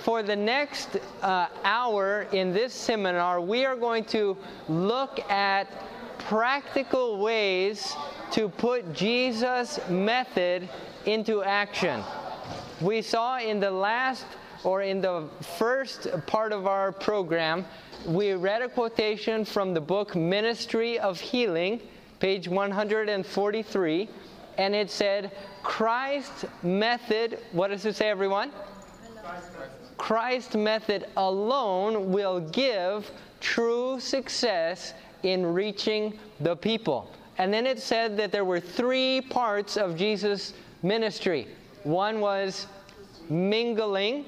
for the next uh, hour in this seminar, we are going to look at practical ways to put Jesus' method into action. We saw in the last or in the first part of our program, we read a quotation from the book Ministry of Healing, page 143, and it said, Christ's method, what does it say, everyone? Christ's method alone will give true success in reaching the people. And then it said that there were three parts of Jesus' ministry. One was mingling.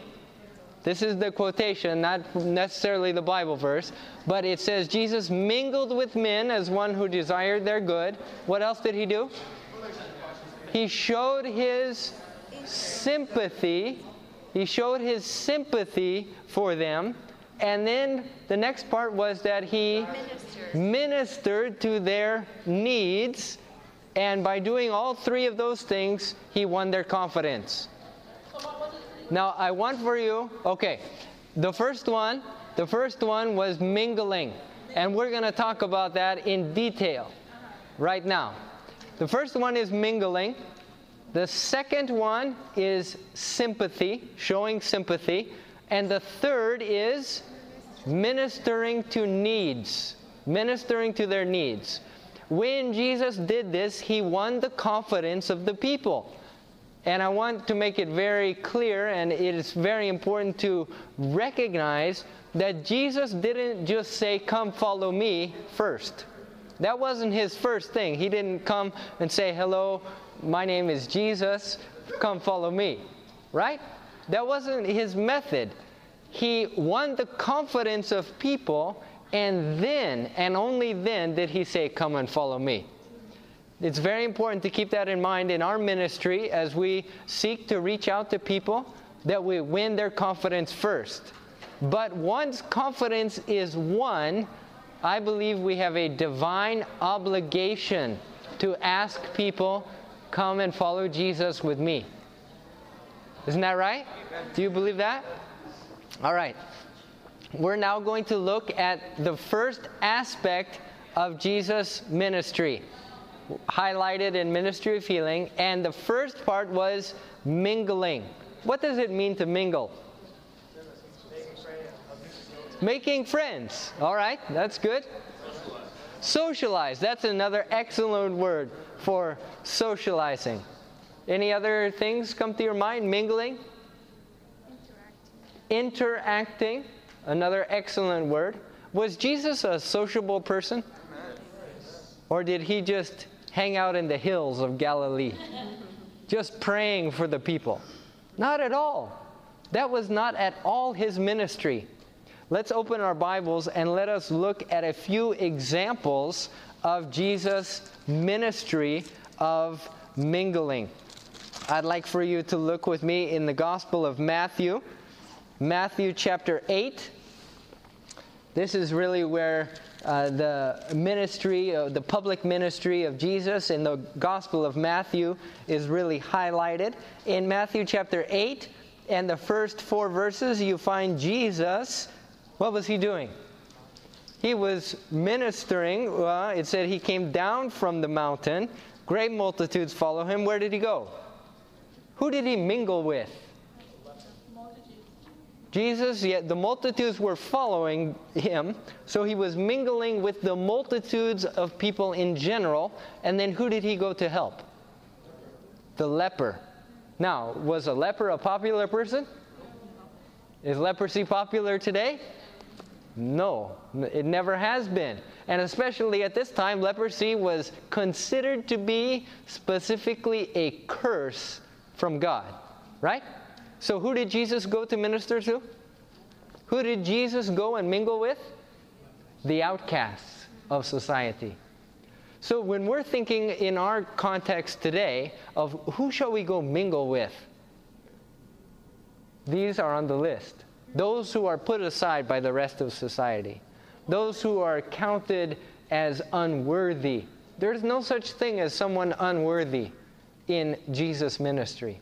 This is the quotation, not necessarily the Bible verse, but it says Jesus mingled with men as one who desired their good. What else did he do? He showed his sympathy. He showed his sympathy for them. And then the next part was that he ministered, ministered to their needs. And by doing all three of those things, he won their confidence. Now, I want for you, okay, the first one, the first one was mingling. And we're going to talk about that in detail right now. The first one is mingling. The second one is sympathy, showing sympathy. And the third is ministering to needs, ministering to their needs. When Jesus did this, he won the confidence of the people. And I want to make it very clear, and it is very important to recognize that Jesus didn't just say, Come follow me first. That wasn't his first thing. He didn't come and say, Hello, my name is Jesus, come follow me. Right? That wasn't his method. He won the confidence of people, and then, and only then, did he say, Come and follow me. It's very important to keep that in mind in our ministry as we seek to reach out to people that we win their confidence first. But once confidence is won, I believe we have a divine obligation to ask people, come and follow Jesus with me. Isn't that right? Do you believe that? All right. We're now going to look at the first aspect of Jesus' ministry, highlighted in Ministry of Healing. And the first part was mingling. What does it mean to mingle? Making friends. All right, that's good. Socialize. That's another excellent word for socializing. Any other things come to your mind? Mingling? Interacting. Interacting. Another excellent word. Was Jesus a sociable person? Or did he just hang out in the hills of Galilee? Just praying for the people? Not at all. That was not at all his ministry. Let's open our Bibles and let us look at a few examples of Jesus' ministry of mingling. I'd like for you to look with me in the Gospel of Matthew, Matthew chapter 8. This is really where uh, the ministry, uh, the public ministry of Jesus in the Gospel of Matthew is really highlighted. In Matthew chapter 8 and the first four verses, you find Jesus what was he doing? He was ministering. Uh, it said he came down from the mountain. Great multitudes follow him. Where did he go? Who did he mingle with? Jesus, yet the multitudes were following him, so he was mingling with the multitudes of people in general. And then who did he go to help? The leper. Now, was a leper a popular person? Is leprosy popular today? No, it never has been. And especially at this time, leprosy was considered to be specifically a curse from God, right? So, who did Jesus go to minister to? Who did Jesus go and mingle with? The outcasts of society. So, when we're thinking in our context today of who shall we go mingle with, these are on the list those who are put aside by the rest of society, those who are counted as unworthy. There's no such thing as someone unworthy in Jesus' ministry.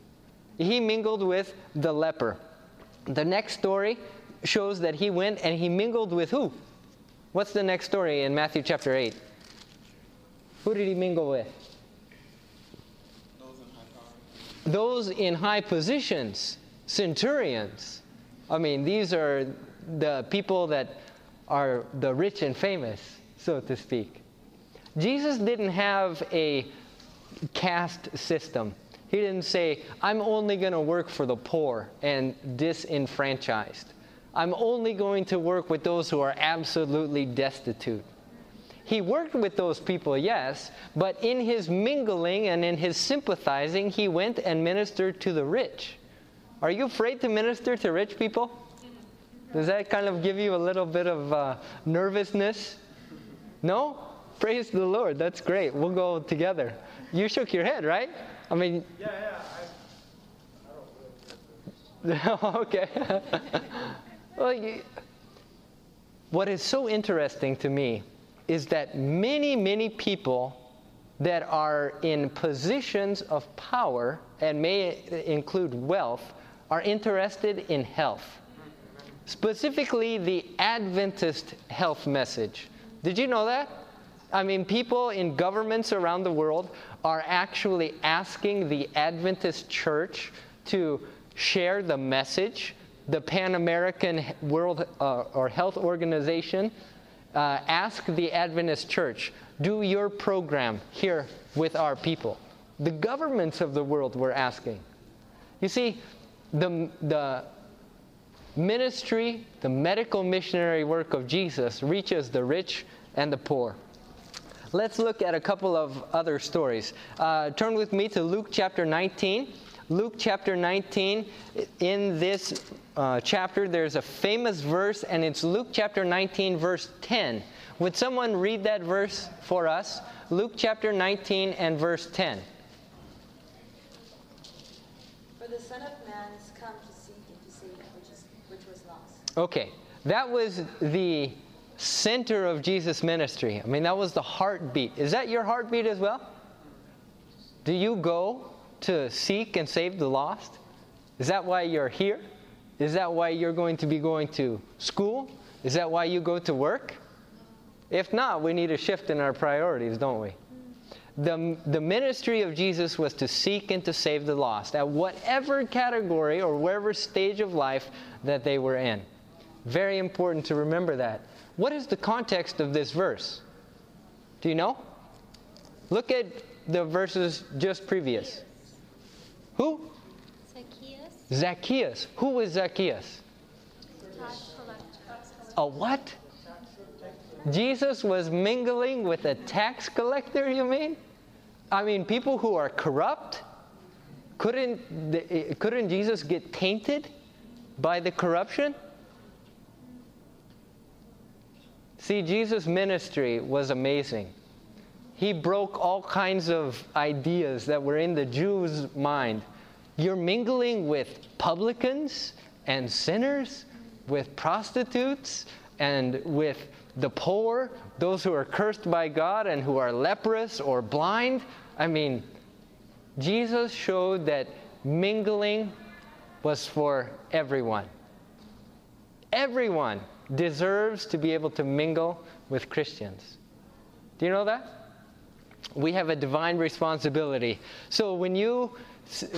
He mingled with the leper. the next story shows that he went and he mingled with who? What's the next story in Matthew chapter 8? Who did he mingle with? Those in high positions, centurions. I mean, these are the people that are the rich and famous, so to speak. Jesus didn't have a caste system. He didn't say, I'm only going to work for the poor and disenfranchised. I'm only going to work with those who are absolutely destitute. He worked with those people, yes, but in his mingling and in his sympathizing, he went and ministered to the rich. Are you afraid to minister to rich people? Does that kind of give you a little bit of uh, nervousness? No? Praise the Lord. That's great. We'll go together. You shook your head, right? I mean, yeah, yeah. I, okay. well, you, what is so interesting to me is that many, many people that are in positions of power and may include wealth are interested in health. Specifically, the Adventist health message. Did you know that? I mean, people in governments around the world are actually asking the Adventist church to share the message. The Pan American World uh, or Health Organization uh, ask the Adventist church, do your program here with our people. The governments of the world were asking. You see, the, the ministry, the medical missionary work of Jesus reaches the rich and the poor. Let's look at a couple of other stories. Uh, turn with me to Luke chapter 19. Luke chapter 19, in this uh, chapter, there's a famous verse, and it's Luke chapter 19, verse 10. Would someone read that verse for us? Luke chapter 19 and verse 10. For the Son of Man is come to seek and to save which, is, which was lost. Okay, that was the center of Jesus' ministry. I mean, that was the heartbeat. Is that your heartbeat as well? Do you go to seek and save the lost? Is that why you're here? Is that why you're going to be going to school? Is that why you go to work? If not, we need a shift in our priorities, don't we? The, the ministry of Jesus was to seek and to save the lost at whatever category or whatever stage of life that they were in. Very important to remember that. What is the context of this verse? Do you know? Look at the verses just previous. Who? Zacchaeus, Zacchaeus. Who was Zacchaeus? A what? Jesus was mingling with a tax collector, you mean? I mean, people who are corrupt? Couldn't, couldn't Jesus get tainted by the corruption? See, Jesus' ministry was amazing. He broke all kinds of ideas that were in the Jews' mind. You're mingling with publicans and sinners, with prostitutes, and with the poor, those who are cursed by God and who are leprous or blind. I mean, Jesus showed that mingling was for everyone. Everyone deserves to be able to mingle with Christians. Do you know that? We have a divine responsibility. So when you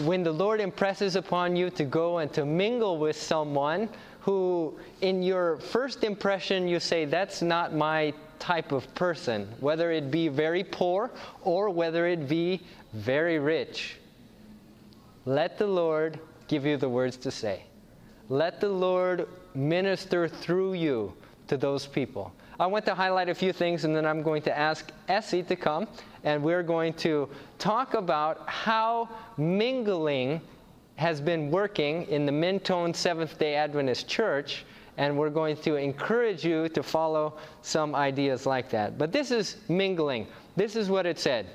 when the Lord impresses upon you to go and to mingle with someone who in your first impression you say that's not my type of person, whether it be very poor or whether it be very rich. Let the Lord give you the words to say. Let the Lord minister through you to those people. I want to highlight a few things and then I'm going to ask Essie to come and we're going to talk about how mingling has been working in the Mentone Seventh day Adventist Church. And we're going to encourage you to follow some ideas like that. But this is mingling. This is what it said.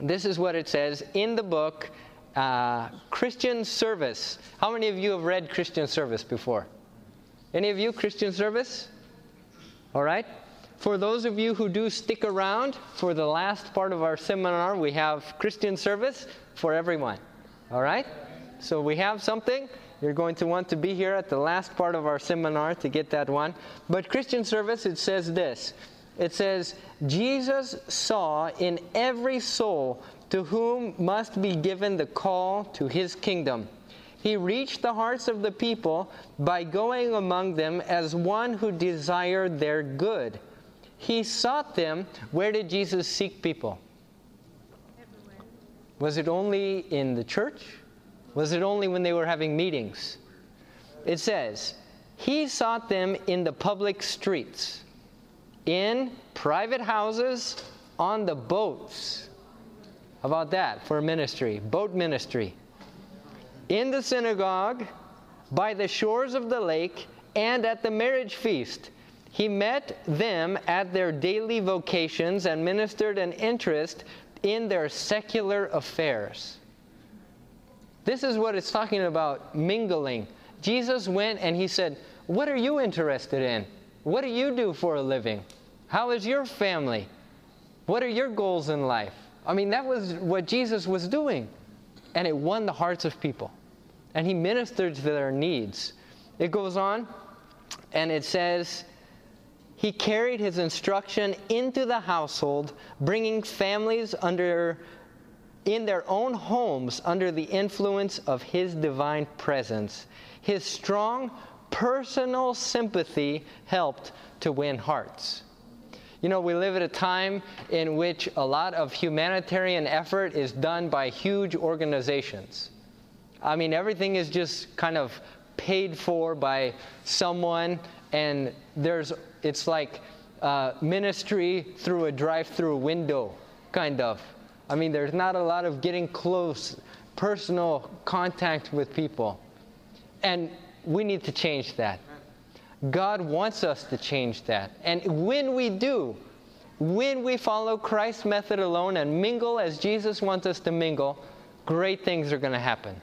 This is what it says in the book uh, Christian Service. How many of you have read Christian Service before? Any of you Christian Service? All right. For those of you who do stick around for the last part of our seminar, we have Christian Service for everyone. All right. So we have something. You're going to want to be here at the last part of our seminar to get that one. But Christian service, it says this it says, Jesus saw in every soul to whom must be given the call to his kingdom. He reached the hearts of the people by going among them as one who desired their good. He sought them. Where did Jesus seek people? Everywhere. Was it only in the church? Was it only when they were having meetings? It says, He sought them in the public streets, in private houses, on the boats. About that for ministry? Boat ministry. In the synagogue, by the shores of the lake, and at the marriage feast. He met them at their daily vocations and ministered an interest in their secular affairs. This is what it's talking about mingling. Jesus went and he said, What are you interested in? What do you do for a living? How is your family? What are your goals in life? I mean, that was what Jesus was doing. And it won the hearts of people. And he ministered to their needs. It goes on and it says, he carried his instruction into the household, bringing families under in their own homes under the influence of his divine presence. His strong personal sympathy helped to win hearts. You know, we live at a time in which a lot of humanitarian effort is done by huge organizations. I mean, everything is just kind of paid for by someone, and there's it's like uh, ministry through a drive-through window, kind of. I mean, there's not a lot of getting close, personal contact with people, and we need to change that. God wants us to change that, and when we do, when we follow Christ's method alone and mingle as Jesus wants us to mingle, great things are going to happen.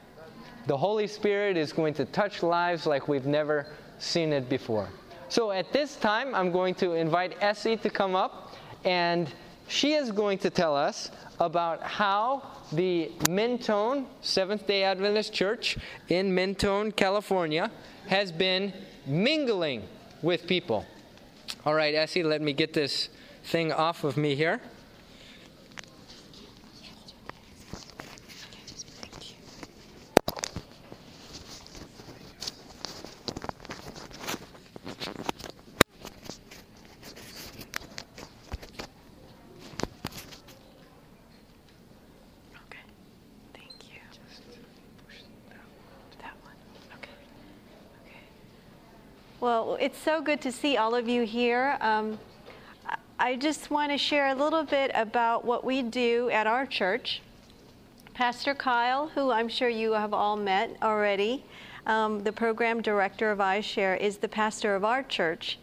The Holy Spirit is going to touch lives like we've never seen it before. So at this time, I'm going to invite Essie to come up, and she is going to tell us about how the Mentone Seventh day Adventist Church in Mentone, California, has been mingling with people. All right, Essie, let me get this thing off of me here. Okay. Thank you. That one. Okay. Okay. Well, it's so good to see all of you here. Um, I- just want to share a little bit about what we do at our church. Pastor Kyle, who I'm sure you have all met already, um, the program director of iShare, is the pastor of our church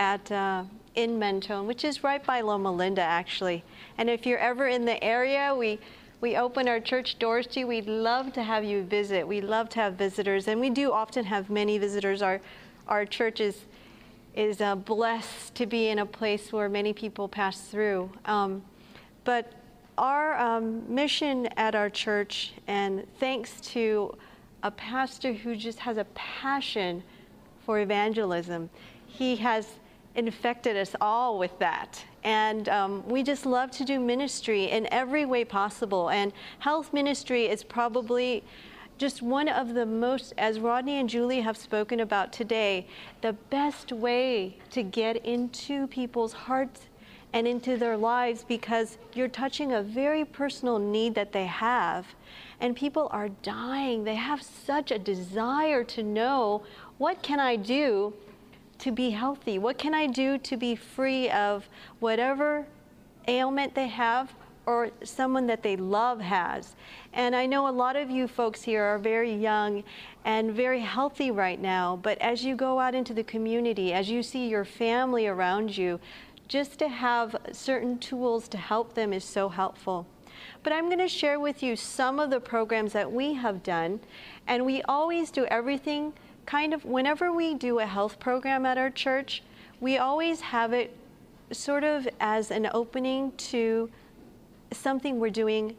at uh, in Mentone, which is right by Loma Linda, actually. And if you're ever in the area, we we open our church doors to you. We'd love to have you visit. We love to have visitors, and we do often have many visitors. Our our church is is uh, blessed to be in a place where many people pass through. Um, but our um, mission at our church, and thanks to a pastor who just has a passion for evangelism, he has infected us all with that. And um, we just love to do ministry in every way possible. And health ministry is probably just one of the most, as Rodney and Julie have spoken about today, the best way to get into people's hearts and into their lives because you're touching a very personal need that they have. And people are dying. They have such a desire to know what can I do to be healthy? What can I do to be free of whatever ailment they have or someone that they love has? And I know a lot of you folks here are very young and very healthy right now, but as you go out into the community, as you see your family around you, just to have certain tools to help them is so helpful. But I'm going to share with you some of the programs that we have done, and we always do everything kind of whenever we do a health program at our church, we always have it sort of as an opening to something we're doing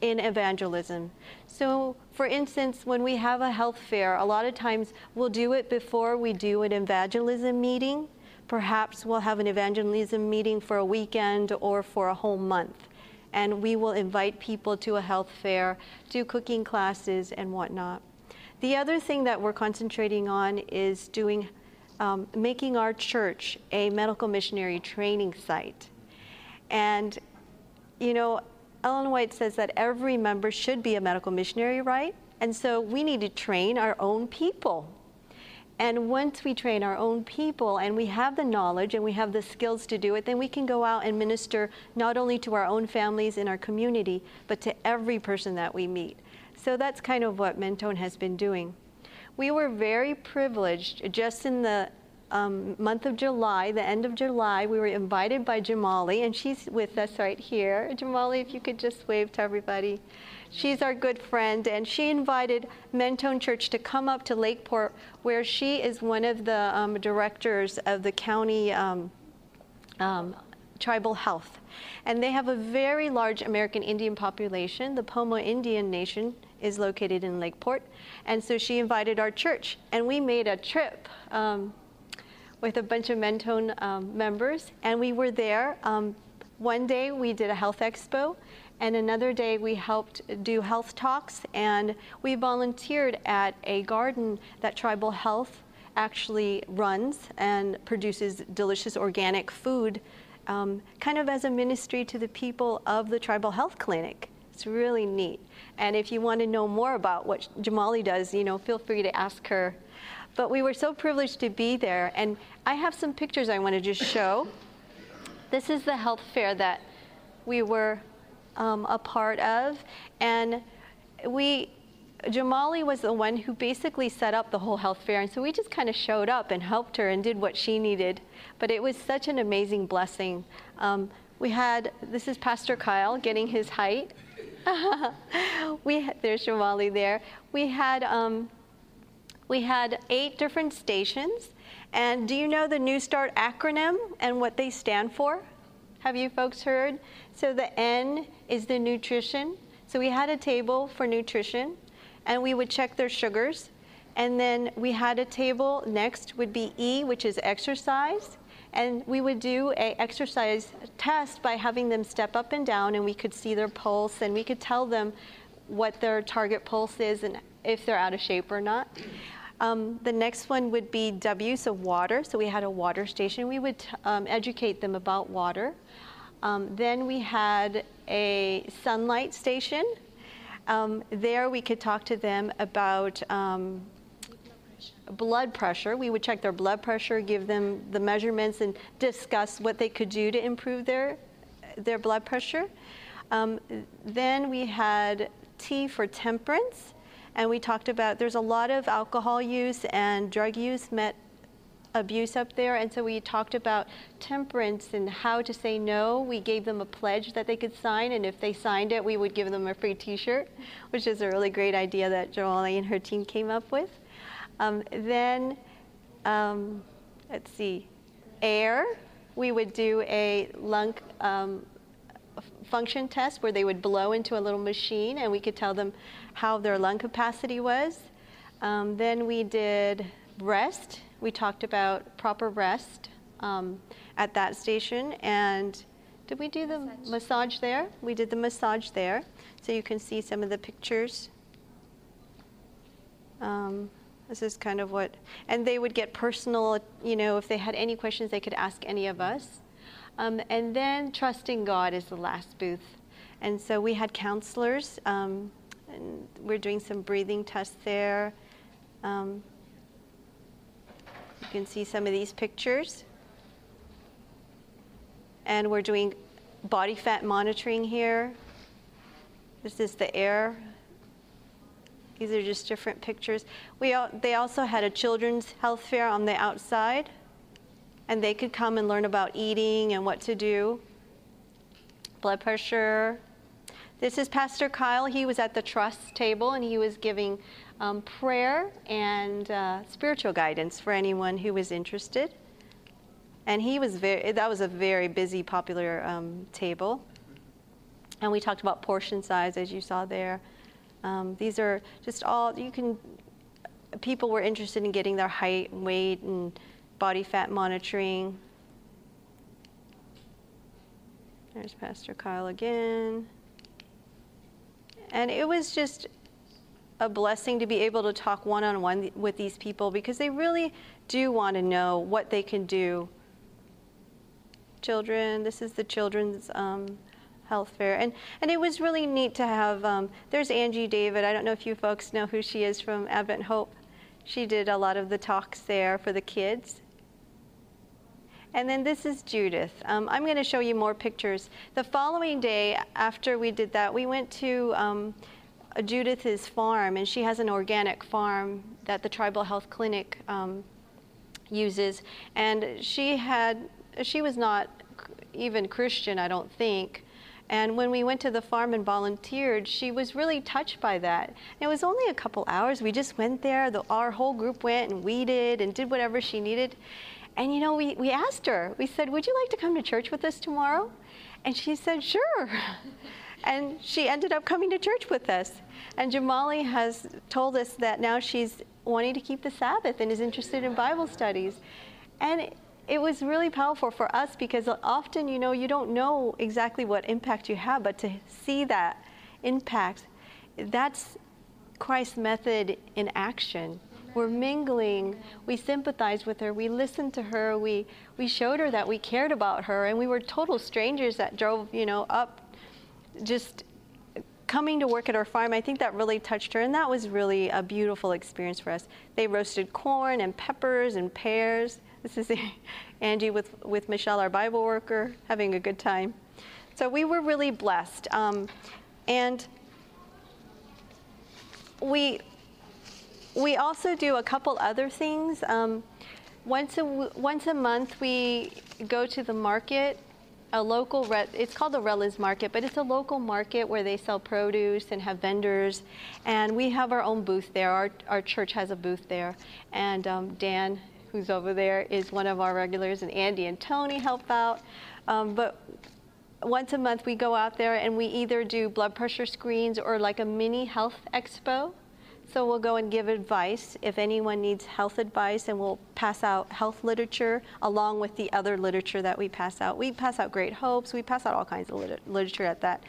in evangelism. So, for instance, when we have a health fair, a lot of times we'll do it before we do an evangelism meeting. Perhaps we'll have an evangelism meeting for a weekend or for a whole month. And we will invite people to a health fair, do cooking classes, and whatnot. The other thing that we're concentrating on is doing, um, making our church a medical missionary training site. And, you know, Ellen White says that every member should be a medical missionary, right? And so we need to train our own people. And once we train our own people and we have the knowledge and we have the skills to do it, then we can go out and minister not only to our own families in our community, but to every person that we meet. So that's kind of what Mentone has been doing. We were very privileged just in the um, month of July, the end of July, we were invited by Jamali, and she's with us right here. Jamali, if you could just wave to everybody. She's our good friend, and she invited Mentone Church to come up to Lakeport, where she is one of the um, directors of the county um, um tribal health. And they have a very large American Indian population. The Pomo Indian Nation is located in Lakeport. And so she invited our church, and we made a trip. Um, with a bunch of Mentone um, members, and we were there. Um, one day we did a health expo, and another day we helped do health talks, and we volunteered at a garden that Tribal Health actually runs and produces delicious organic food, um, kind of as a ministry to the people of the Tribal Health Clinic. It's really neat. And if you want to know more about what Jamali does, you know, feel free to ask her but we were so privileged to be there. And I have some pictures I want to just show. This is the health fair that we were um, a part of. And we, Jamali was the one who basically set up the whole health fair. And so we just kind of showed up and helped her and did what she needed. But it was such an amazing blessing. Um, we had, this is Pastor Kyle getting his height. we, there's Jamali there. We had um, we had eight different stations. And do you know the New Start acronym and what they stand for? Have you folks heard? So the N is the nutrition. So we had a table for nutrition and we would check their sugars. And then we had a table next would be E, which is exercise. And we would do a exercise test by having them step up and down and we could see their pulse and we could tell them what their target pulse is and if they're out of shape or not. Um, the next one would be W, so water. So we had a water station. We would um, educate them about water. Um, then we had a sunlight station. Um, there we could talk to them about um, blood pressure. We would check their blood pressure, give them the measurements, and discuss what they could do to improve their, their blood pressure. Um, then we had T for temperance and we talked about there's a lot of alcohol use and drug use met abuse up there. And so we talked about temperance and how to say no. We gave them a pledge that they could sign. And if they signed it we would give them a free t-shirt which is a really great idea that joelle and her team came up with. Um, then um, let's see air. We would do a lung um, function test where they would blow into a little machine and we could tell them how their lung capacity was. Um, then we did rest. We talked about proper rest um, at that station. And did we do the massage. massage there? We did the massage there. So you can see some of the pictures. Um, this is kind of what, and they would get personal, you know, if they had any questions, they could ask any of us. Um, and then trusting God is the last booth. And so we had counselors, um, and we're doing some breathing tests there. Um, you can see some of these pictures. And we're doing body fat monitoring here. This is the air. These are just different pictures. We, they also had a children's health fair on the outside and they could come and learn about eating and what to do. Blood pressure. This is Pastor Kyle. He was at the trust table and he was giving um, prayer and uh, spiritual guidance for anyone who was interested. And he was very, that was a very busy, popular um, table. And we talked about portion size, as you saw there. Um, these are just all, you can, people were interested in getting their height, and weight, and body fat monitoring. There's Pastor Kyle again. And it was just a blessing to be able to talk one on one with these people because they really do want to know what they can do. Children, this is the children's um, health fair. And, and it was really neat to have, um, there's Angie David. I don't know if you folks know who she is from Advent Hope. She did a lot of the talks there for the kids. And then this is Judith. Um, I'm going to show you more pictures. The following day, after we did that, we went to um, Judith's farm, and she has an organic farm that the Tribal Health Clinic um, uses. And she had, she was not even Christian, I don't think. And when we went to the farm and volunteered, she was really touched by that. It was only a couple hours. We just went there. The, our whole group went and weeded and did whatever she needed. And you know, we, we asked her, we said, Would you like to come to church with us tomorrow? And she said, Sure. and she ended up coming to church with us. And Jamali has told us that now she's wanting to keep the Sabbath and is interested in Bible studies. And it was really powerful for us because often, you know, you don't know exactly what impact you have, but to see that impact, that's Christ's method in action. We're mingling. We sympathized with her. We listened to her. We, we showed her that we cared about her. And we were total strangers that drove, you know, up just coming to work at our farm. I think that really touched her. And that was really a beautiful experience for us. They roasted corn and peppers and pears. This is Angie with, with Michelle, our Bible worker, having a good time. So we were really blessed. Um, and we, we also do a couple other things. Um, once, a, once a month, we go to the market, a local, it's called the Redlands Market, but it's a local market where they sell produce and have vendors. And we have our own booth there. Our, our church has a booth there. And um, Dan, who's over there, is one of our regulars, and Andy and Tony help out. Um, but once a month, we go out there and we either do blood pressure screens or like a mini health expo so we'll go and give advice if anyone needs health advice, and we'll pass out health literature along with the other literature that we pass out. We pass out Great Hopes, we pass out all kinds of lit- literature at that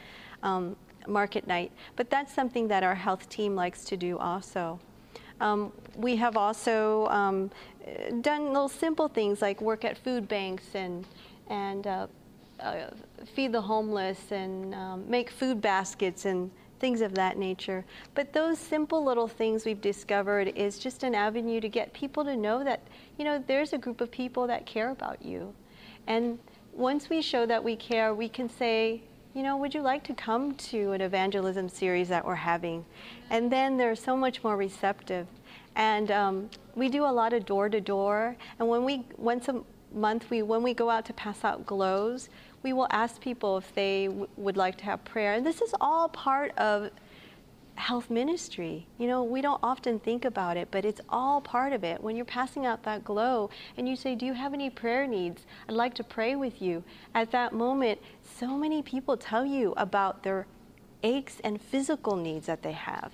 um, market night. But that's something that our health team likes to do also. Um, we have also um, done little simple things like work at food banks and and uh, uh, feed the homeless and um, make food baskets and things of that nature. But those simple little things we've discovered is just an avenue to get people to know that, you know, there's a group of people that care about you. And once we show that we care, we can say, you know, would you like to come to an evangelism series that we're having? And then they're so much more receptive. And um, we do a lot of door to door. And when we, once a month, we, when we go out to pass out glows, we will ask people if they would like to have prayer. And this is all part of health ministry. You know, we don't often think about it, but it's all part of it. When you're passing out that glow and you say, Do you have any prayer needs? I'd like to pray with you. At that moment, so many people tell you about their aches and physical needs that they have.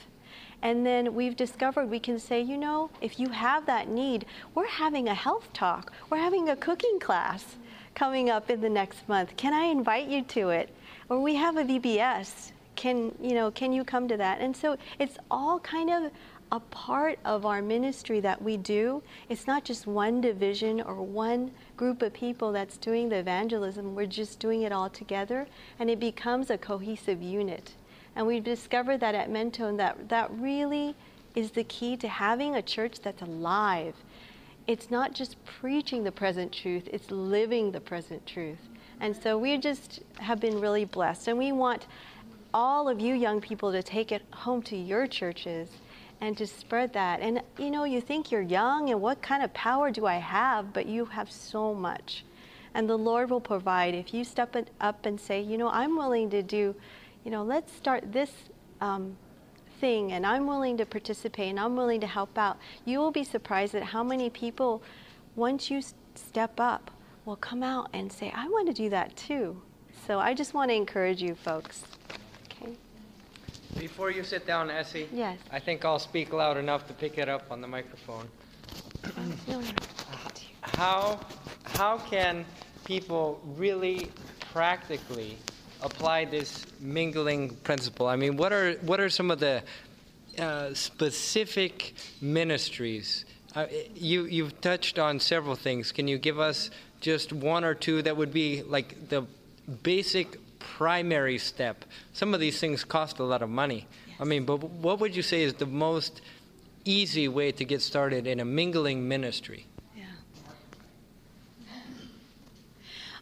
And then we've discovered we can say, you know, if you have that need, we're having a health talk, we're having a cooking class coming up in the next month. Can I invite you to it? Or we have a VBS. Can you know? Can you come to that? And so it's all kind of a part of our ministry that we do. It's not just one division or one group of people that's doing the evangelism. We're just doing it all together, and it becomes a cohesive unit. And we've discovered that at Mentone that that really is the key to having a church that's alive it's not just preaching the present truth, it's living the present truth. And so we just have been really blessed. And we want all of you young people to take it home to your churches and to spread that. And you know, you think you're young and what kind of power do I have? But you have so much. And the Lord will provide. If you step up and say, you know, I'm willing to do, you know, let's start this um, thing and I'm willing to participate and I'm willing to help out, you will be surprised at how many people, once you step up, will come out and say, I want to do that too. So I just want to encourage you folks. Okay. Before you sit down, Essie, Yes. I think I'll speak loud enough to pick it up on the microphone. How, how can people really practically apply this mingling principle? I mean, what are, what are some of the uh, specific ministries? Uh, you, you've touched on several things. Can you give us just one or two that would be like the basic primary step? Some of these things cost a lot of money. I mean, but what would you say is the most easy way to get started in a mingling ministry?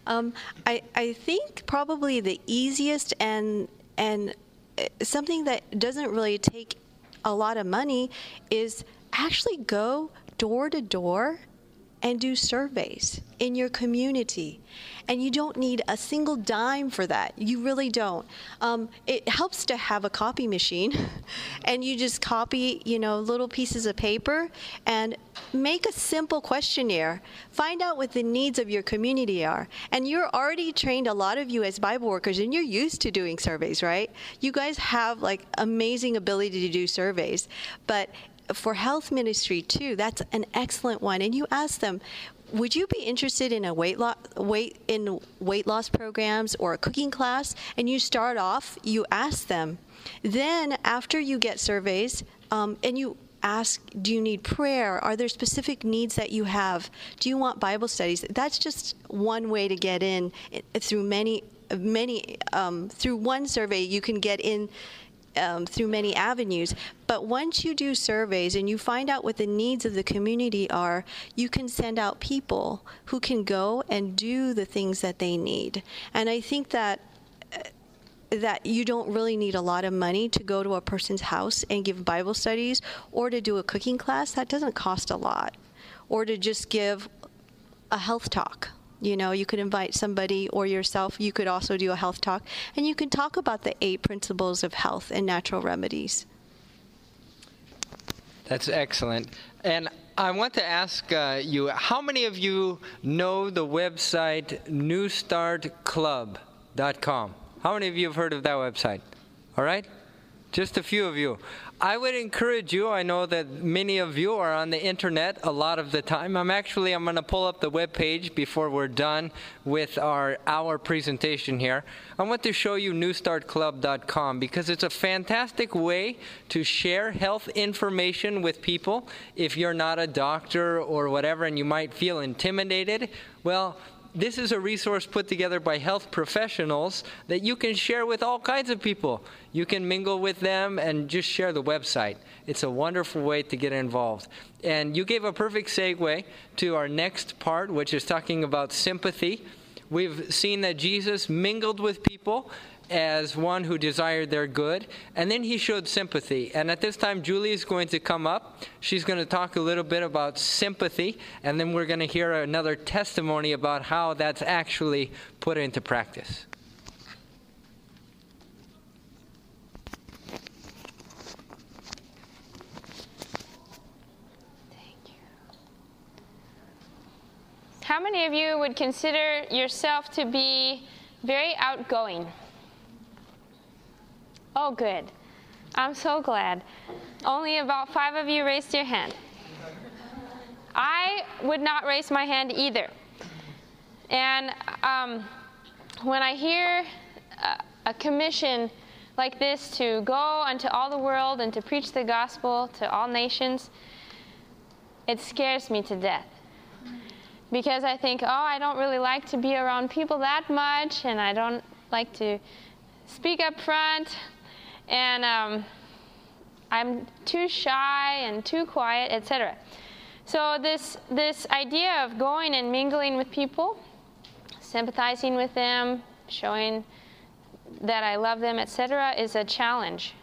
Um, I, I think probably the easiest and and uh, something that doesn't really take a lot of money is actually go door to door and do surveys in your community. And you don't need a single dime for that. You really don't. Um, it helps to have a copy machine, and you just copy, you know, little pieces of paper and make a simple questionnaire. Find out what the needs of your community are. And you're already trained, a lot of you as Bible workers, and you're used to doing surveys, right? You guys have like amazing ability to do surveys. But for health ministry too, that's an excellent one. And you ask them, would you be interested in a weight loss weight in weight loss programs or a cooking class? And you start off you ask them. Then after you get surveys um, and you ask do you need prayer? Are there specific needs that you have? Do you want bible studies? That's just one way to get in through many many um, through one survey you can get in um, through many avenues. But once you do surveys and you find out what the needs of the community are, you can send out people who can go and do the things that they need. And I think that. Uh, that you don't really need a lot of money to go to a person's house and give Bible studies or to do a cooking class. That doesn't cost a lot. Or to just give a health talk. You know, you could invite somebody or yourself. You could also do a health talk, and you can talk about the eight principles of health and natural remedies. That's excellent. And I want to ask uh, you how many of you know the website newstartclub.com? How many of you have heard of that website? All right? Just a few of you. I would encourage you. I know that many of you are on the internet a lot of the time. I'm actually I'm going to pull up the web page before we're done with our our presentation here. I want to show you newstartclub.com because it's a fantastic way to share health information with people if you're not a doctor or whatever and you might feel intimidated. Well, this is a resource put together by health professionals that you can share with all kinds of people. You can mingle with them and just share the website. It's a wonderful way to get involved. And you gave a perfect segue to our next part, which is talking about sympathy. We've seen that Jesus mingled with people as one who desired their good, and then he showed sympathy. And at this time, Julie is going to come up. She's going to talk a little bit about sympathy, and then we're going to hear another testimony about how that's actually put into practice. How many of you would consider yourself to be very outgoing? Oh, good. I'm so glad. Only about five of you raised your hand. I would not raise my hand either. And um, when I hear a, a commission like this to go unto all the world and to preach the gospel to all nations, it scares me to death. Because I think, oh, I don't really like to be around people that much, and I don't like to speak up front, and um, I'm too shy and too quiet, etc. So this this idea of going and mingling with people, sympathizing with them, showing that I love them, etc., is a challenge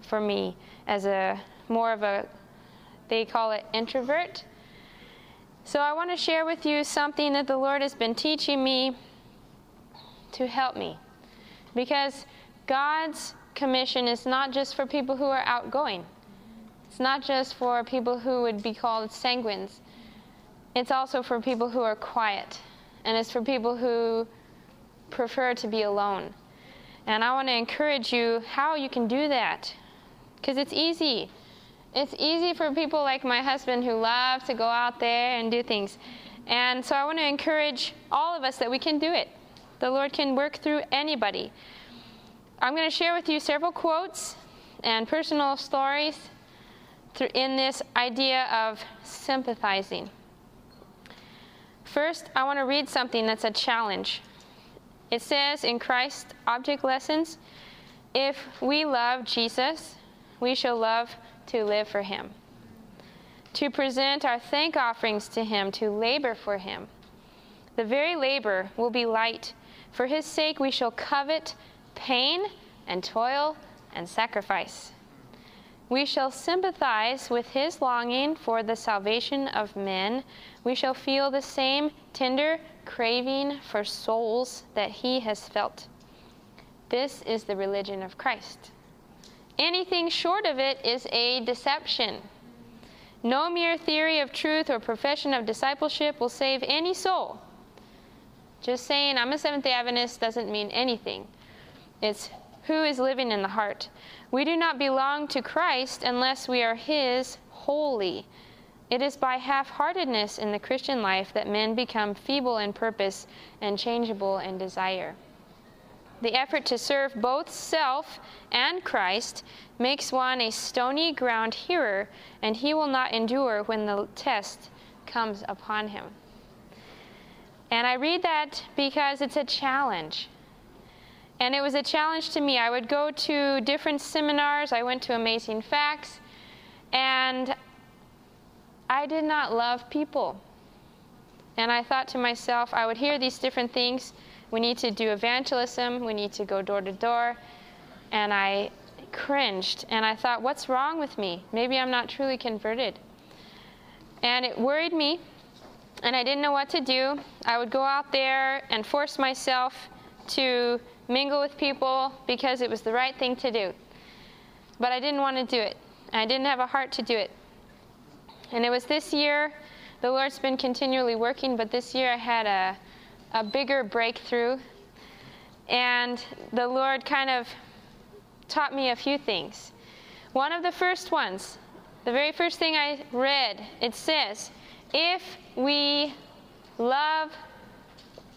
for me as a more of a they call it introvert. So I want to share with you something that the Lord has been teaching me to help me. Because God's commission is not just for people who are outgoing. It's not just for people who would be called sanguines. It's also for people who are quiet. And it's for people who prefer to be alone. And I want to encourage you how you can do that. Because it's easy. It's easy for people like my husband who love to go out there and do things. And so I want to encourage all of us that we can do it. The Lord can work through anybody. I'm going to share with you several quotes and personal stories in this idea of sympathizing. First, I want to read something that's a challenge. It says in Christ Object Lessons if we love Jesus, we shall love to live for him, to present our thank offerings to him, to labor for him. The very labor will be light. For his sake, we shall covet pain and toil and sacrifice. We shall sympathize with his longing for the salvation of men. We shall feel the same tender craving for souls that he has felt. This is the religion of Christ. Anything short of it is a deception. No mere theory of truth or profession of discipleship will save any soul. Just saying I'm a Seventh day Adventist doesn't mean anything. It's who is living in the heart. We do not belong to Christ unless we are His wholly. It is by half heartedness in the Christian life that men become feeble in purpose and changeable in desire. The effort to serve both self and Christ makes one a stony ground hearer, and he will not endure when the test comes upon him. And I read that because it's a challenge. And it was a challenge to me. I would go to different seminars, I went to Amazing Facts, and I did not love people. And I thought to myself, I would hear these different things. We need to do evangelism, we need to go door to door. And I cringed and I thought, what's wrong with me? Maybe I'm not truly converted. And it worried me, and I didn't know what to do. I would go out there and force myself to mingle with people because it was the right thing to do. But I didn't want to do it. I didn't have a heart to do it. And it was this year, the Lord's been continually working, but this year I had a, a bigger breakthrough. And the Lord kind of taught me a few things. One of the first ones, the very first thing I read, it says, If we love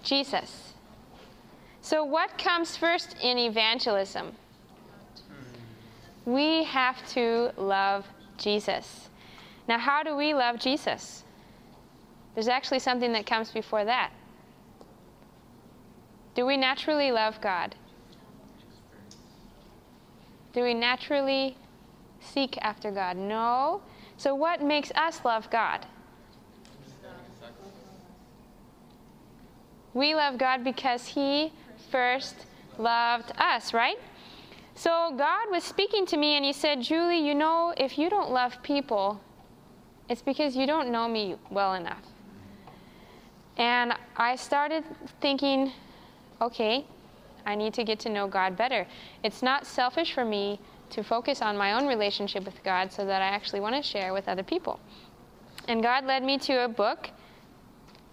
Jesus. So, what comes first in evangelism? We have to love Jesus. Now, how do we love Jesus? There's actually something that comes before that. Do we naturally love God? Do we naturally seek after God? No. So, what makes us love God? We love God because He first loved us, right? So, God was speaking to me and He said, Julie, you know, if you don't love people, it's because you don't know me well enough. And I started thinking, okay, I need to get to know God better. It's not selfish for me to focus on my own relationship with God so that I actually want to share with other people. And God led me to a book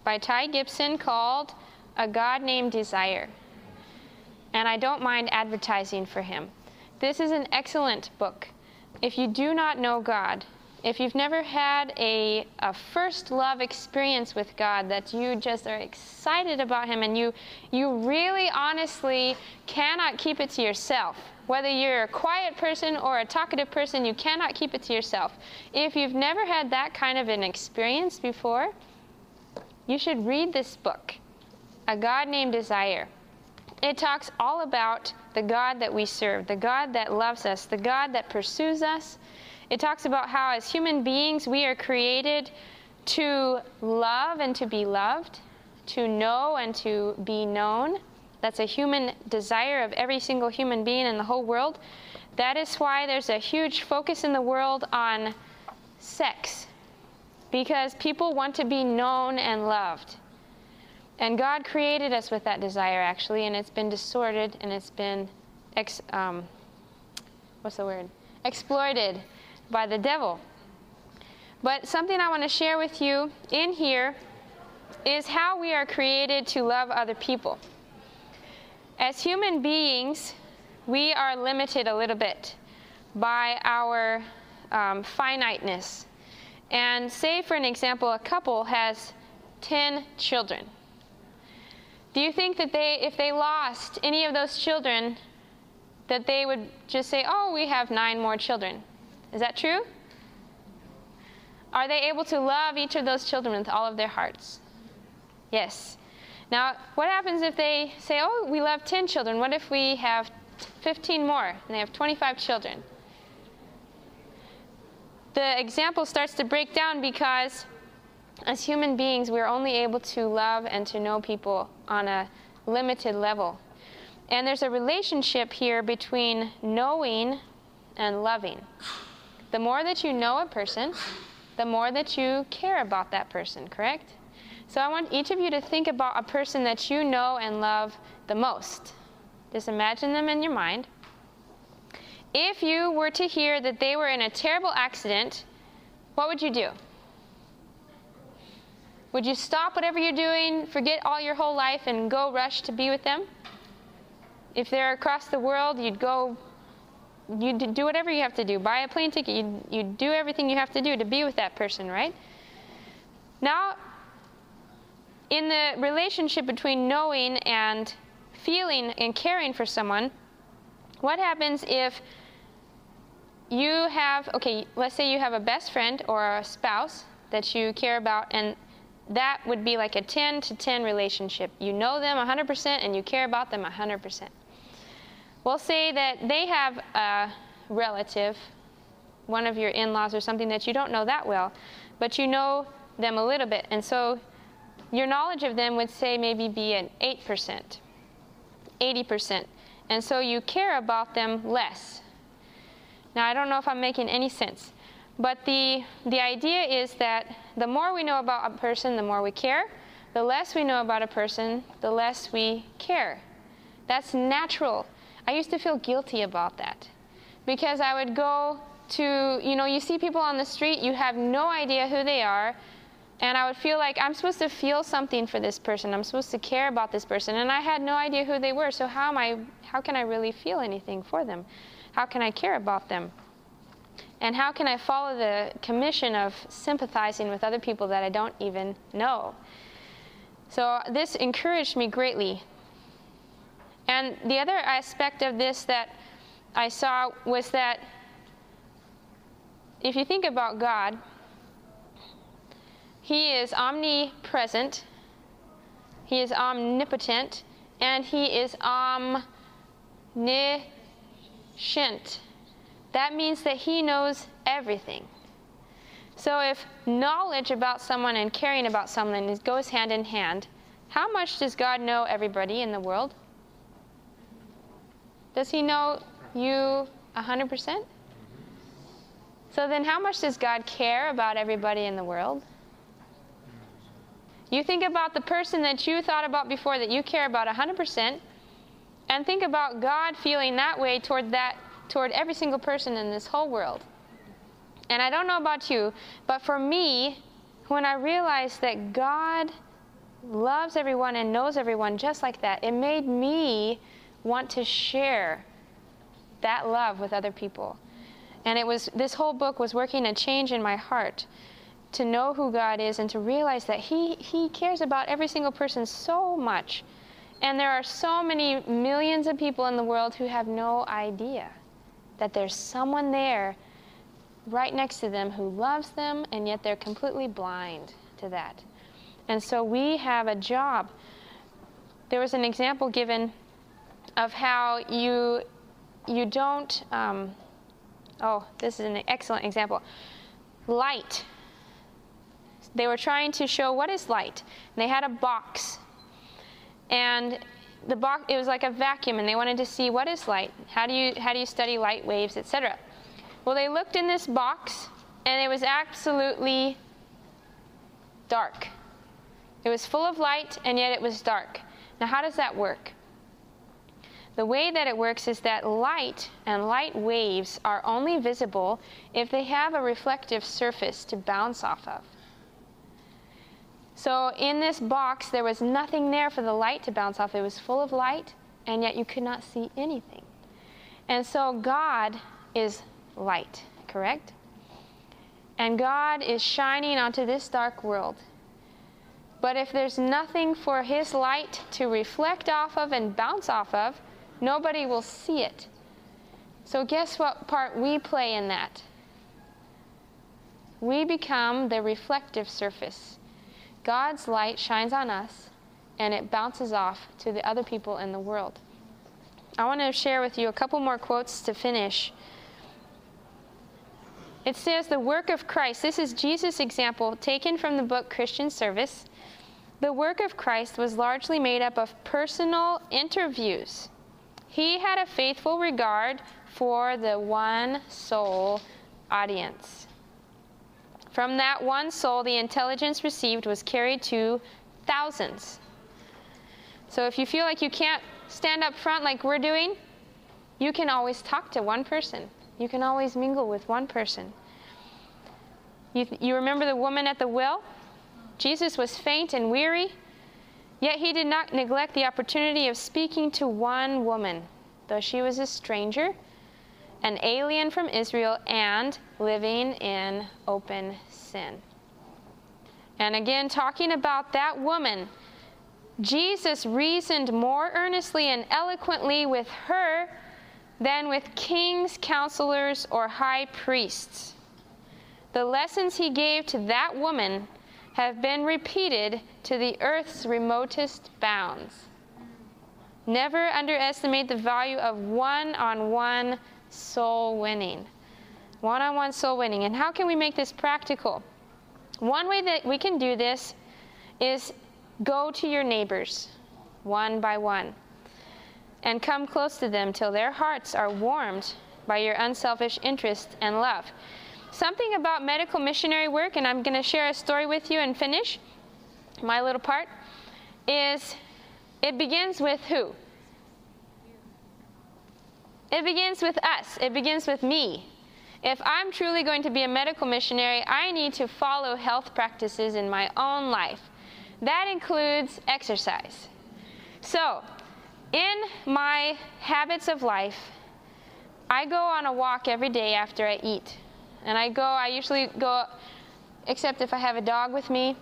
by Ty Gibson called A God Named Desire. And I don't mind advertising for him. This is an excellent book. If you do not know God, if you've never had a, a first love experience with God that you just are excited about Him and you, you really honestly cannot keep it to yourself, whether you're a quiet person or a talkative person, you cannot keep it to yourself. If you've never had that kind of an experience before, you should read this book, A God Named Desire. It talks all about the God that we serve, the God that loves us, the God that pursues us it talks about how, as human beings, we are created to love and to be loved, to know and to be known. That's a human desire of every single human being in the whole world. That is why there's a huge focus in the world on sex, because people want to be known and loved. And God created us with that desire, actually, and it's been distorted and it's been, ex, um, what's the word? Exploited by the devil. But something I want to share with you in here is how we are created to love other people. As human beings, we are limited a little bit by our um, finiteness. And say, for an example, a couple has 10 children. Do you think that they, if they lost any of those children, that they would just say, oh, we have nine more children? Is that true? Are they able to love each of those children with all of their hearts? Yes. Now, what happens if they say, oh, we love 10 children? What if we have 15 more and they have 25 children? The example starts to break down because as human beings, we're only able to love and to know people on a limited level. And there's a relationship here between knowing and loving. The more that you know a person, the more that you care about that person, correct? So I want each of you to think about a person that you know and love the most. Just imagine them in your mind. If you were to hear that they were in a terrible accident, what would you do? Would you stop whatever you're doing, forget all your whole life, and go rush to be with them? If they're across the world, you'd go, you'd do whatever you have to do. Buy a plane ticket, you'd, you'd do everything you have to do to be with that person, right? Now, in the relationship between knowing and feeling and caring for someone, what happens if you have, okay, let's say you have a best friend or a spouse that you care about, and that would be like a 10 to 10 relationship. You know them 100% and you care about them 100%. We'll say that they have a relative, one of your in laws or something that you don't know that well, but you know them a little bit. And so your knowledge of them would say maybe be an 8%, 80%. And so you care about them less. Now, I don't know if I'm making any sense, but the, the idea is that the more we know about a person, the more we care. The less we know about a person, the less we care. That's natural. I used to feel guilty about that because I would go to, you know, you see people on the street, you have no idea who they are, and I would feel like I'm supposed to feel something for this person. I'm supposed to care about this person, and I had no idea who they were. So how am I? How can I really feel anything for them? How can I care about them? And how can I follow the commission of sympathizing with other people that I don't even know? So this encouraged me greatly. And the other aspect of this that I saw was that if you think about God, He is omnipresent, He is omnipotent, and He is omniscient. That means that He knows everything. So if knowledge about someone and caring about someone goes hand in hand, how much does God know everybody in the world? Does He know you 100%? So then, how much does God care about everybody in the world? You think about the person that you thought about before that you care about 100%, and think about God feeling that way toward that toward every single person in this whole world. And I don't know about you, but for me, when I realized that God loves everyone and knows everyone just like that, it made me want to share that love with other people. And it was this whole book was working a change in my heart to know who God is and to realize that he he cares about every single person so much. And there are so many millions of people in the world who have no idea that there's someone there right next to them who loves them, and yet they're completely blind to that. And so we have a job. There was an example given of how you you don't. Um, oh, this is an excellent example. Light. They were trying to show what is light. And they had a box, and the box it was like a vacuum and they wanted to see what is light how do you how do you study light waves etc well they looked in this box and it was absolutely dark. It was full of light and yet it was dark. Now how does that work? The way that it works is that light and light waves are only visible if they have a reflective surface to bounce off of so in this box, there was nothing there for the light to bounce off. It was full of light, and yet you could not see anything. And so God is light, correct? And God is shining onto this dark world. But if there's nothing for His light to reflect off of and bounce off of, nobody will see it. So, guess what part we play in that? We become the reflective surface. God's light shines on us and it bounces off to the other people in the world. I want to share with you a couple more quotes to finish. It says, The work of Christ, this is Jesus' example taken from the book Christian Service. The work of Christ was largely made up of personal interviews. He had a faithful regard for the one soul audience. From that one soul, the intelligence received was carried to thousands. So if you feel like you can't stand up front like we're doing, you can always talk to one person. You can always mingle with one person. You, you remember the woman at the well? Jesus was faint and weary, yet he did not neglect the opportunity of speaking to one woman, though she was a stranger, an alien from Israel, and living in open sin. And again, talking about that woman, Jesus reasoned more earnestly and eloquently with her than with kings, counselors, or high priests. The lessons he gave to that woman have been repeated to the earth's remotest bounds. Never underestimate the value of one on one soul winning. One on one soul winning. And how can we make this practical? One way that we can do this is go to your neighbors one by one and come close to them till their hearts are warmed by your unselfish interest and love. Something about medical missionary work, and I'm going to share a story with you and finish my little part, is it begins with who? It begins with us, it begins with me. If I'm truly going to be a medical missionary, I need to follow health practices in my own life. That includes exercise. So, in my habits of life, I go on a walk every day after I eat. And I go, I usually go, except if I have a dog with me,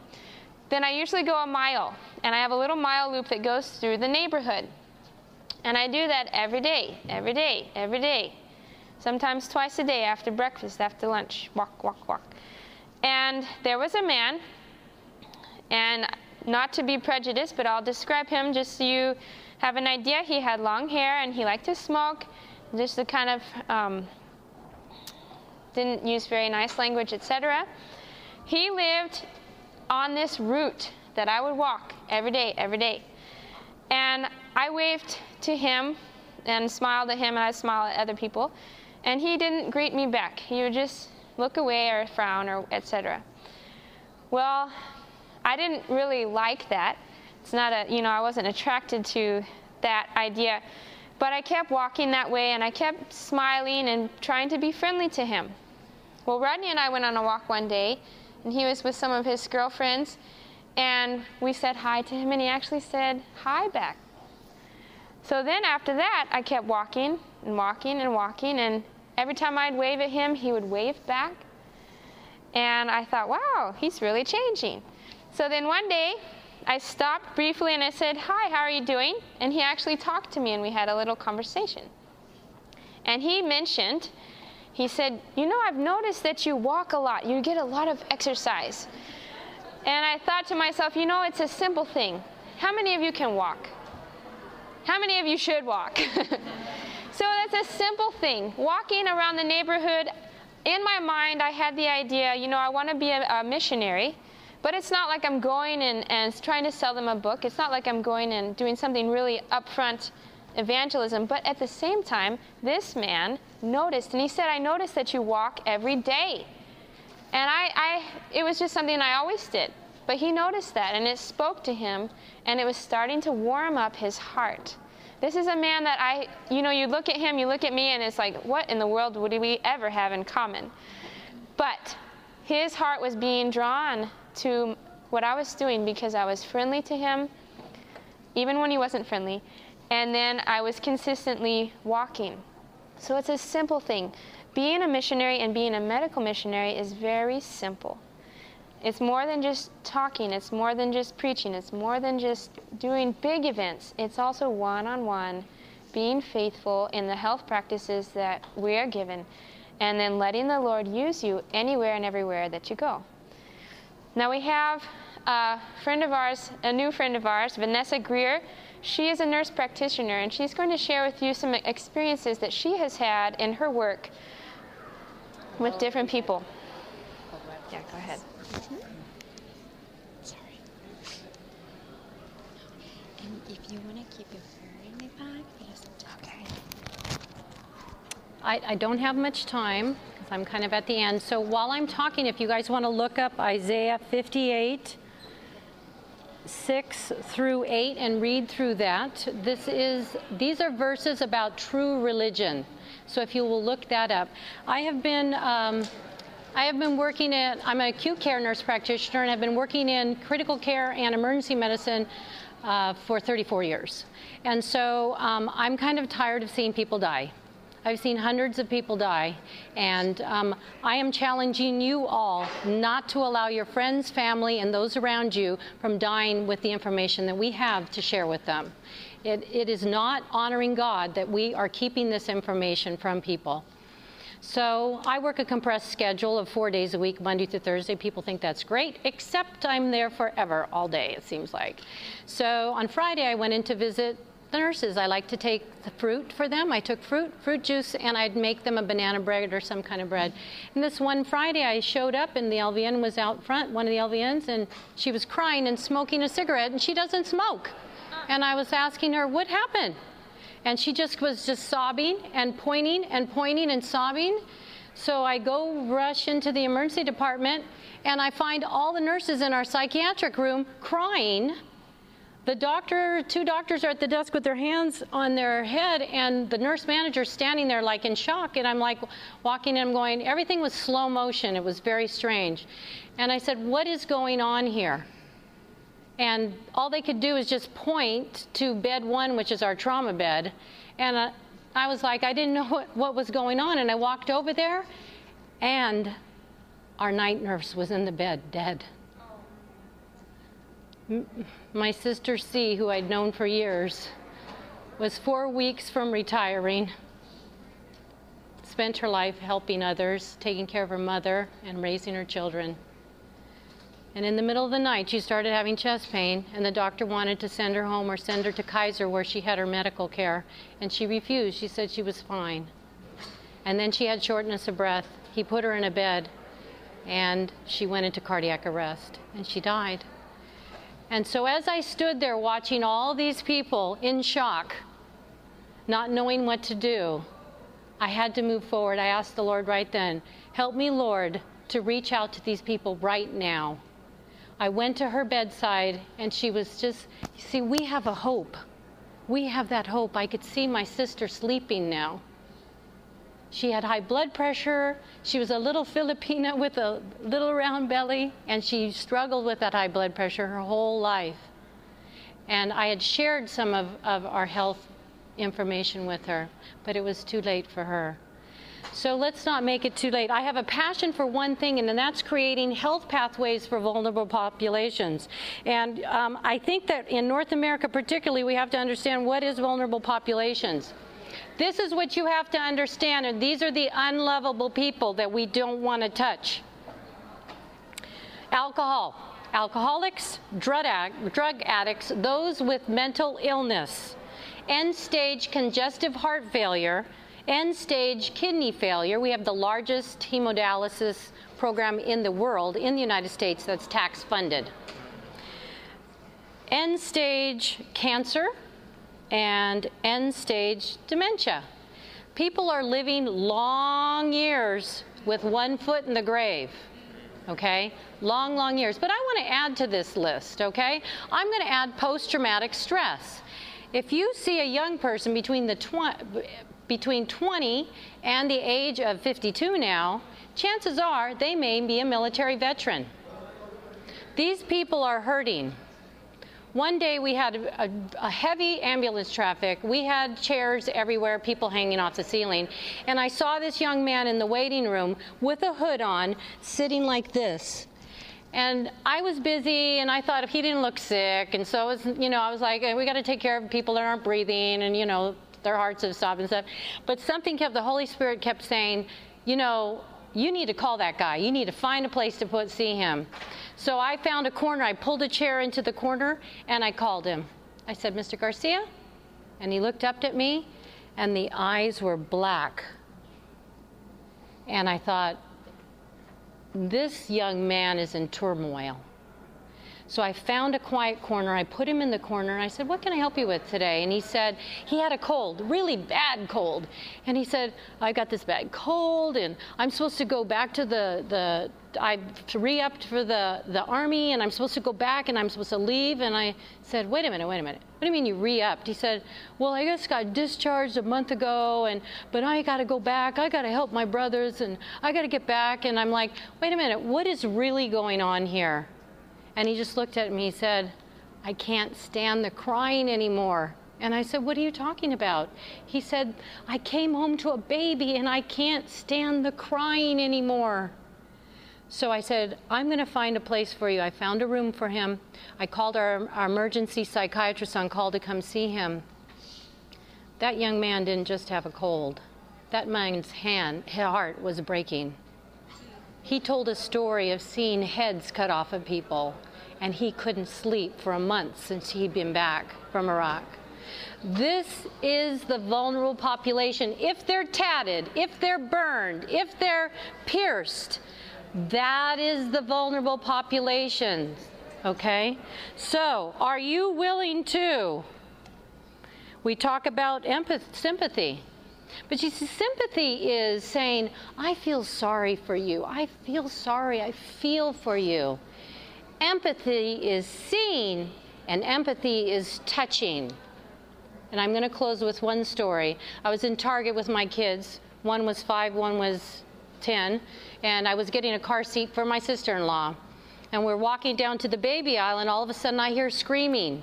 then I usually go a mile. And I have a little mile loop that goes through the neighborhood. And I do that every day, every day, every day. Sometimes twice a day after breakfast, after lunch. Walk, walk, walk. And there was a man, and not to be prejudiced, but I'll describe him just so you have an idea. He had long hair and he liked to smoke, just the kind of um, didn't use very nice language, etc. He lived on this route that I would walk every day, every day. And I waved to him and smiled at him, and I smiled at other people. And he didn't greet me back. He would just look away or frown or etc. Well, I didn't really like that. It's not a, you know, I wasn't attracted to that idea. But I kept walking that way and I kept smiling and trying to be friendly to him. Well, Rodney and I went on a walk one day, and he was with some of his girlfriends, and we said hi to him, and he actually said hi back. So then after that, I kept walking and walking and walking, and every time I'd wave at him, he would wave back. And I thought, wow, he's really changing. So then one day, I stopped briefly and I said, Hi, how are you doing? And he actually talked to me and we had a little conversation. And he mentioned, he said, You know, I've noticed that you walk a lot, you get a lot of exercise. And I thought to myself, You know, it's a simple thing. How many of you can walk? How many of you should walk? so that's a simple thing. Walking around the neighborhood, in my mind, I had the idea, you know, I want to be a, a missionary. But it's not like I'm going and, and trying to sell them a book. It's not like I'm going and doing something really upfront evangelism. But at the same time, this man noticed, and he said, I noticed that you walk every day. And I, I, it was just something I always did. But he noticed that, and it spoke to him, and it was starting to warm up his heart. This is a man that I, you know, you look at him, you look at me, and it's like, what in the world would we ever have in common? But his heart was being drawn to what I was doing because I was friendly to him, even when he wasn't friendly. And then I was consistently walking. So it's a simple thing. Being a missionary and being a medical missionary is very simple. It's more than just talking, it's more than just preaching, it's more than just doing big events. It's also one on one, being faithful in the health practices that we are given, and then letting the Lord use you anywhere and everywhere that you go. Now we have a friend of ours, a new friend of ours, Vanessa Greer. She is a nurse practitioner, and she's going to share with you some experiences that she has had in her work with different people. Yeah, go ahead. Sorry. And if you want to keep your hair in my bag, just okay. I, I don't have much time because I'm kind of at the end. So while I'm talking, if you guys want to look up Isaiah 58, 6 through 8 and read through that. This is these are verses about true religion. So if you will look that up, I have been um, I have been working in I'm an acute care nurse practitioner and I've been working in critical care and emergency medicine uh, for 34 years. And so um, I'm kind of tired of seeing people die. I've seen hundreds of people die, and um, I am challenging you all not to allow your friends, family, and those around you from dying with the information that we have to share with them. It, it is not honoring God that we are keeping this information from people. So I work a compressed schedule of four days a week, Monday through Thursday. People think that's great, except I'm there forever, all day, it seems like. So on Friday, I went in to visit the nurses. I like to take the fruit for them. I took fruit, fruit juice, and I'd make them a banana bread or some kind of bread. And this one Friday, I showed up, and the LVN was out front, one of the LVNs, and she was crying and smoking a cigarette, and she doesn't smoke. And I was asking her, What happened? And she just was just sobbing and pointing and pointing and sobbing. So I go rush into the emergency department, and I find all the nurses in our psychiatric room crying the doctor, two doctors are at the desk with their hands on their head, and the nurse manager standing there like in shock. And I'm like walking in, I'm going, everything was slow motion. It was very strange. And I said, What is going on here? And all they could do is just point to bed one, which is our trauma bed. And uh, I was like, I didn't know what, what was going on. And I walked over there, and our night nurse was in the bed, dead my sister C, who I'd known for years, was four weeks from retiring. Spent her life helping others, taking care of her mother, and raising her children. And in the middle of the night, she started having chest pain, and the doctor wanted to send her home or send her to Kaiser where she had her medical care. And she refused. She said she was fine. And then she had shortness of breath. He put her in a bed, and she went into cardiac arrest, and she died. And so as I stood there watching all these people in shock, not knowing what to do, I had to move forward. I asked the Lord right then, Help me, Lord, to reach out to these people right now. I went to her bedside and she was just, you see, we have a hope. We have that hope. I could see my sister sleeping now. She had high blood pressure. She was a little Filipina with a little round belly, and she struggled with that high blood pressure her whole life. And I had shared some of, of our health information with her, but it was too late for her. So let's not make it too late. I have a passion for one thing, and that's creating health pathways for vulnerable populations. And um, I think that in North America, particularly, we have to understand what is vulnerable populations. This is what you have to understand, and these are the unlovable people that we don't want to touch. Alcohol. Alcoholics, drug, drug addicts, those with mental illness, end stage congestive heart failure, end stage kidney failure. We have the largest hemodialysis program in the world, in the United States, that's tax funded. End stage cancer, and end stage dementia. People are living long years with one foot in the grave. Okay? Long, long years. But I want to add to this list, okay? I'm going to add post traumatic stress. If you see a young person between the between 20 and the age of 52 now, chances are they may be a military veteran. These people are hurting. one day we had a, a, heavy ambulance traffic. We had chairs everywhere, people hanging off the ceiling. And I saw this young man in the waiting room with a hood on, sitting like this. And I was busy, and I thought if he didn't look sick, and so was, you know, I was like, we got to take care of people that aren't breathing, and you know, their hearts have stopped and stuff. But something kept, the Holy Spirit kept saying, you know, you need to call that guy. You need to find a place to put see him. So I found a corner. I pulled a chair into the corner and I called him. I said, Mr. Garcia? And he looked up at me and the eyes were black. And I thought, this young man is in turmoil. So I found a quiet corner. I put him in the corner and I said, What can I help you with today? And he said, He had a cold, really bad cold. And he said, I got this bad cold and I'm supposed to go back to the, the I re upped for the, the army and I'm supposed to go back and I'm supposed to leave. And I said, Wait a minute, wait a minute. What do you mean you re upped? He said, Well, I just got discharged a month ago, and but I got to go back. I got to help my brothers and I got to get back. And I'm like, Wait a minute, what is really going on here? And he just looked at me. He said, I can't stand the crying anymore. And I said, What are you talking about? He said, I came home to a baby and I can't stand the crying anymore. So I said, I'm going to find a place for you. I found a room for him. I called our, our emergency psychiatrist on call to come see him. That young man didn't just have a cold, that man's hand, heart was breaking. He told a story of seeing heads cut off of people, and he couldn't sleep for a month since he'd been back from Iraq. This is the vulnerable population. If they're tatted, if they're burned, if they're pierced, that is the vulnerable population. Okay? So, are you willing to? We talk about empathy, sympathy. But you see, sympathy is saying, I feel sorry for you. I feel sorry. I feel for you. Empathy is seeing, and empathy is touching. And I'm going to close with one story. I was in Target with my kids. One was five, one was 10. And I was getting a car seat for my sister in law. And we're walking down to the baby aisle, and all of a sudden I hear screaming,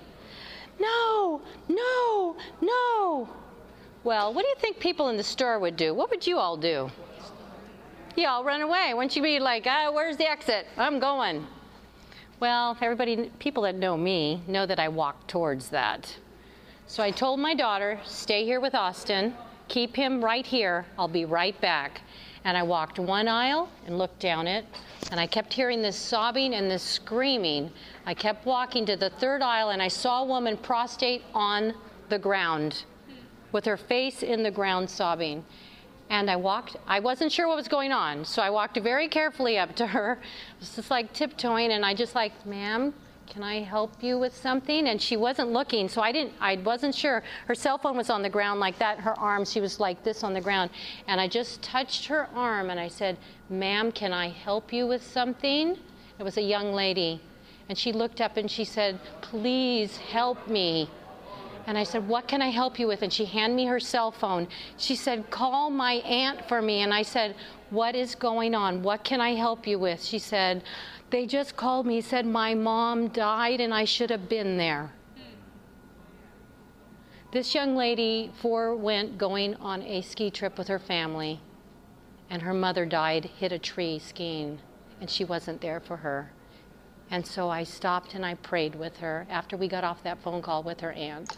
No, no, no. Well, what do you think people in the store would do? What would you all do? You all run away. Wouldn't you be like, ah, where's the exit? I'm going. Well, everybody, people that know me, know that I walk towards that. So I told my daughter, stay here with Austin, keep him right here, I'll be right back. And I walked one aisle and looked down it, and I kept hearing this sobbing and this screaming. I kept walking to the third aisle, and I saw a woman prostrate on the ground with her face in the ground sobbing. And I walked, I wasn't sure what was going on, so I walked very carefully up to her. It was just like tiptoeing, and I just like, ma'am, can I help you with something? And she wasn't looking, so I didn't, I wasn't sure. Her cell phone was on the ground like that, her arm, she was like this on the ground. And I just touched her arm and I said, ma'am, can I help you with something? It was a young lady. And she looked up and she said, please help me. And I said, What can I help you with? And she handed me her cell phone. She said, Call my aunt for me. And I said, What is going on? What can I help you with? She said, They just called me, said, My mom died and I should have been there. This young lady forewent going on a ski trip with her family, and her mother died, hit a tree skiing, and she wasn't there for her. And so I stopped and I prayed with her after we got off that phone call with her aunt.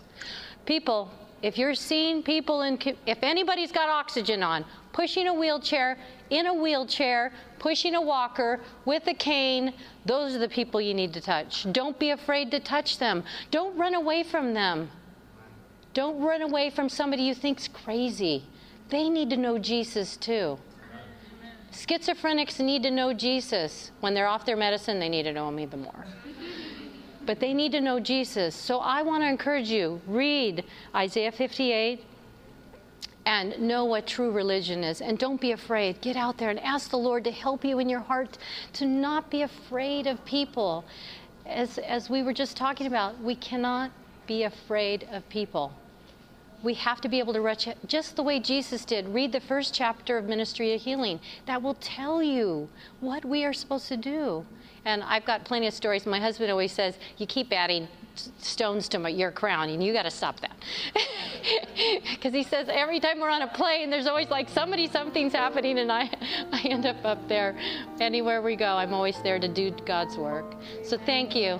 People, if you're seeing people in, if anybody's got oxygen on, pushing a wheelchair, in a wheelchair, pushing a walker, with a cane, those are the people you need to touch. Don't be afraid to touch them. Don't run away from them. Don't run away from somebody you think's crazy. They need to know Jesus too. Schizophrenics need to know Jesus. When they're off their medicine, they need to know him even more. But they need to know Jesus. So I want to encourage you read Isaiah 58 and know what true religion is. And don't be afraid. Get out there and ask the Lord to help you in your heart to not be afraid of people. As, as we were just talking about, we cannot be afraid of people we have to be able to reach just the way Jesus did. Read the first chapter of Ministry of Healing. That will tell you what we are supposed to do. And I've got plenty of stories. My husband always says, You keep adding stones to my, your crown, and you got to stop that. Because he says every time we're on a plane, there's always like somebody, something's happening, and I, I end up up there. Anywhere we go, I'm always there to do God's work. So thank you.